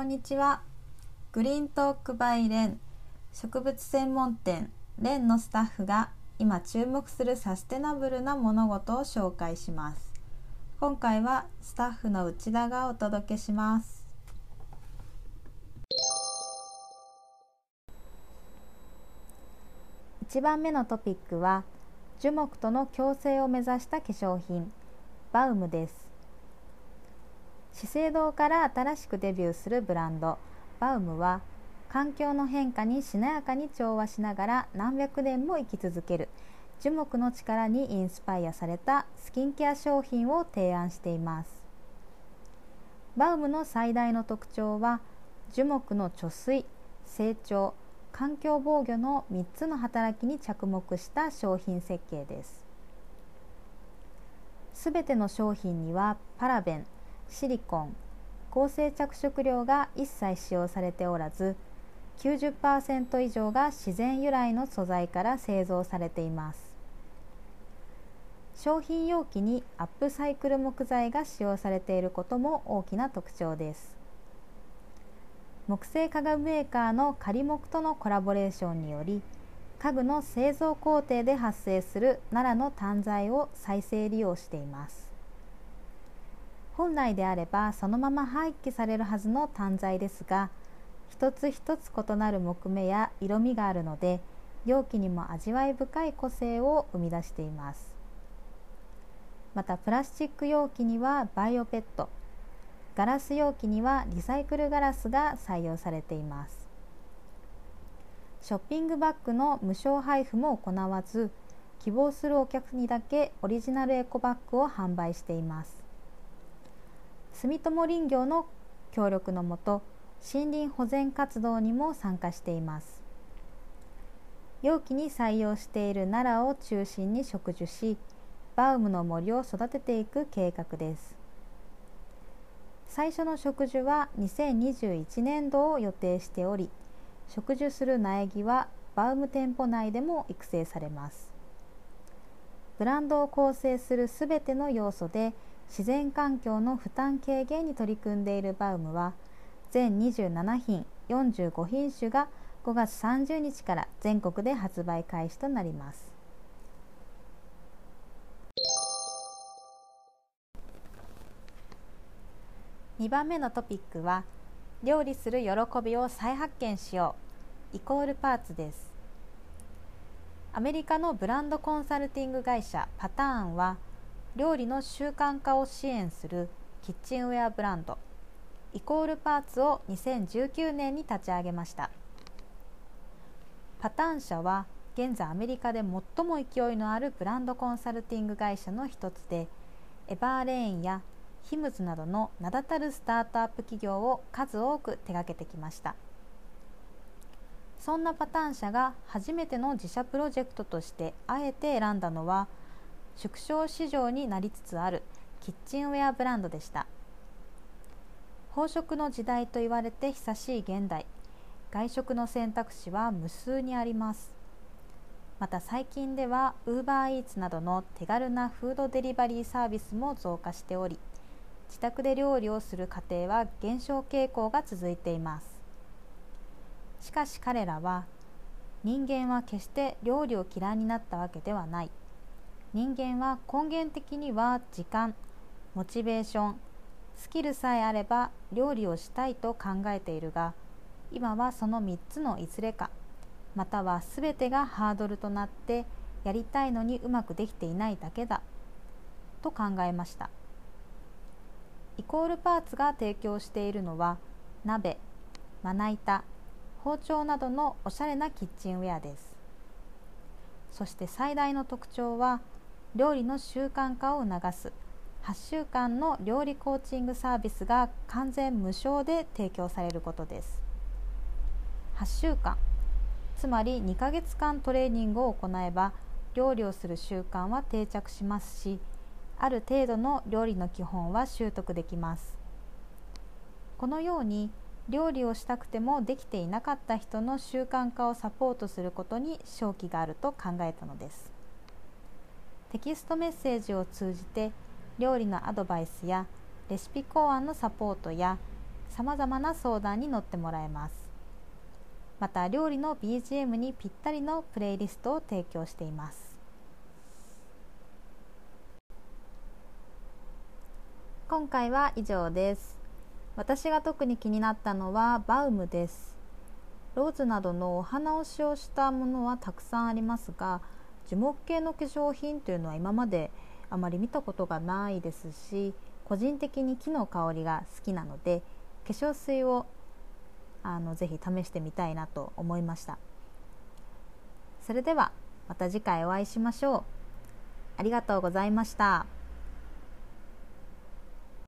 こんにちは。グリーントークバイレン。植物専門店。レンのスタッフが今注目するサステナブルな物事を紹介します。今回はスタッフの内田がお届けします。1番目のトピックは樹木との共生を目指した化粧品。バウムです。資生堂から新しくデビューするブランド。バウムは環境の変化にしなやかに調和しながら何百年も生き続ける。樹木の力にインスパイアされたスキンケア商品を提案しています。バウムの最大の特徴は樹木の貯水成長環境防御の3つの働きに着目した商品設計です。すべての商品にはパラベンシリコン合成着色料が一切使用されておらず90%以上が自然由来の素材から製造されています。商品容器にアップサイクル木材が使用されていることも大きな特徴です。木製家具メーカーの仮木とのコラボレーションにより家具の製造工程で発生する奈良の炭材を再生利用しています。本来であればそのまま廃棄されるはずの炭材ですが一つ一つ異なる木目や色味があるので容器にも味わい深い個性を生み出しています。またプラスチック容器にはバイオペットガラス容器にはリサイクルガラスが採用されています。ショッピングバッグの無償配布も行わず希望するお客にだけオリジナルエコバッグを販売しています。住友林業の協力のもと森林保全活動にも参加しています。容器に採用している奈良を中心に植樹しバウムの森を育てていく計画です。最初の植樹は2021年度を予定しており植樹する苗木はバウム店舗内でも育成されます。ブランドを構成するすべての要素で自然環境の負担軽減に取り組んでいるバウムは全27品45品種が5月30日から全国で発売開始となります。2番目のトピックは料理する喜びを再発見しようイコールパーツです。アメリカのブランドコンサルティング会社パターンは料理の習慣化を支援するキッチンウェアブランドイコールパーツを2019年に立ち上げました。パターン社は現在アメリカで最も勢いのあるブランドコンサルティング会社の一つでエバーレーンやヒムズなどの名だたるスタートアップ企業を数多く手掛けてきました。そんなパターン社が初めての自社プロジェクトとしてあえて選んだのは縮小市場になりつつあるキッチンウェアブランドでした。飽食の時代と言われて久しい現代。外食の選択肢は無数にあります。また最近では UberEats などの手軽なフードデリバリーサービスも増加しており自宅で料理をする家庭は減少傾向が続いています。しかし彼らは人間は決して料理を嫌いになったわけではない。人間は根源的には時間モチベーションスキルさえあれば料理をしたいと考えているが今はその3つのいずれかまたは全てがハードルとなってやりたいのにうまくできていないだけだと考えました。イコールパーツが提供しているのは鍋まな板包丁などのおしゃれなキッチンウェアです。そして最大の特徴は料理の習慣化を促す。8週間の料理コーチングサービスが完全無償で提供されることです。8週間。つまり2ヶ月間トレーニングを行えば料理をする習慣は定着しますしある程度の料理の基本は習得できます。このように料理をしたくてもできていなかった人の習慣化をサポートすることに勝機があると考えたのです。テキストメッセージを通じて料理のアドバイスやレシピ考案のサポートやさまざまな相談に乗ってもらえます。また料理の BGM にぴったりのプレイリストを提供しています。今回は以上です。私が特に気になったのはバウムです。ローズなどのお花を使用したものはたくさんありますが樹木系の化粧品というのは今まであまり見たことがないですし個人的に木の香りが好きなので化粧水をあのぜひ試してみたいなと思いました。それではまた次回お会いしましょう。ありがとうございました。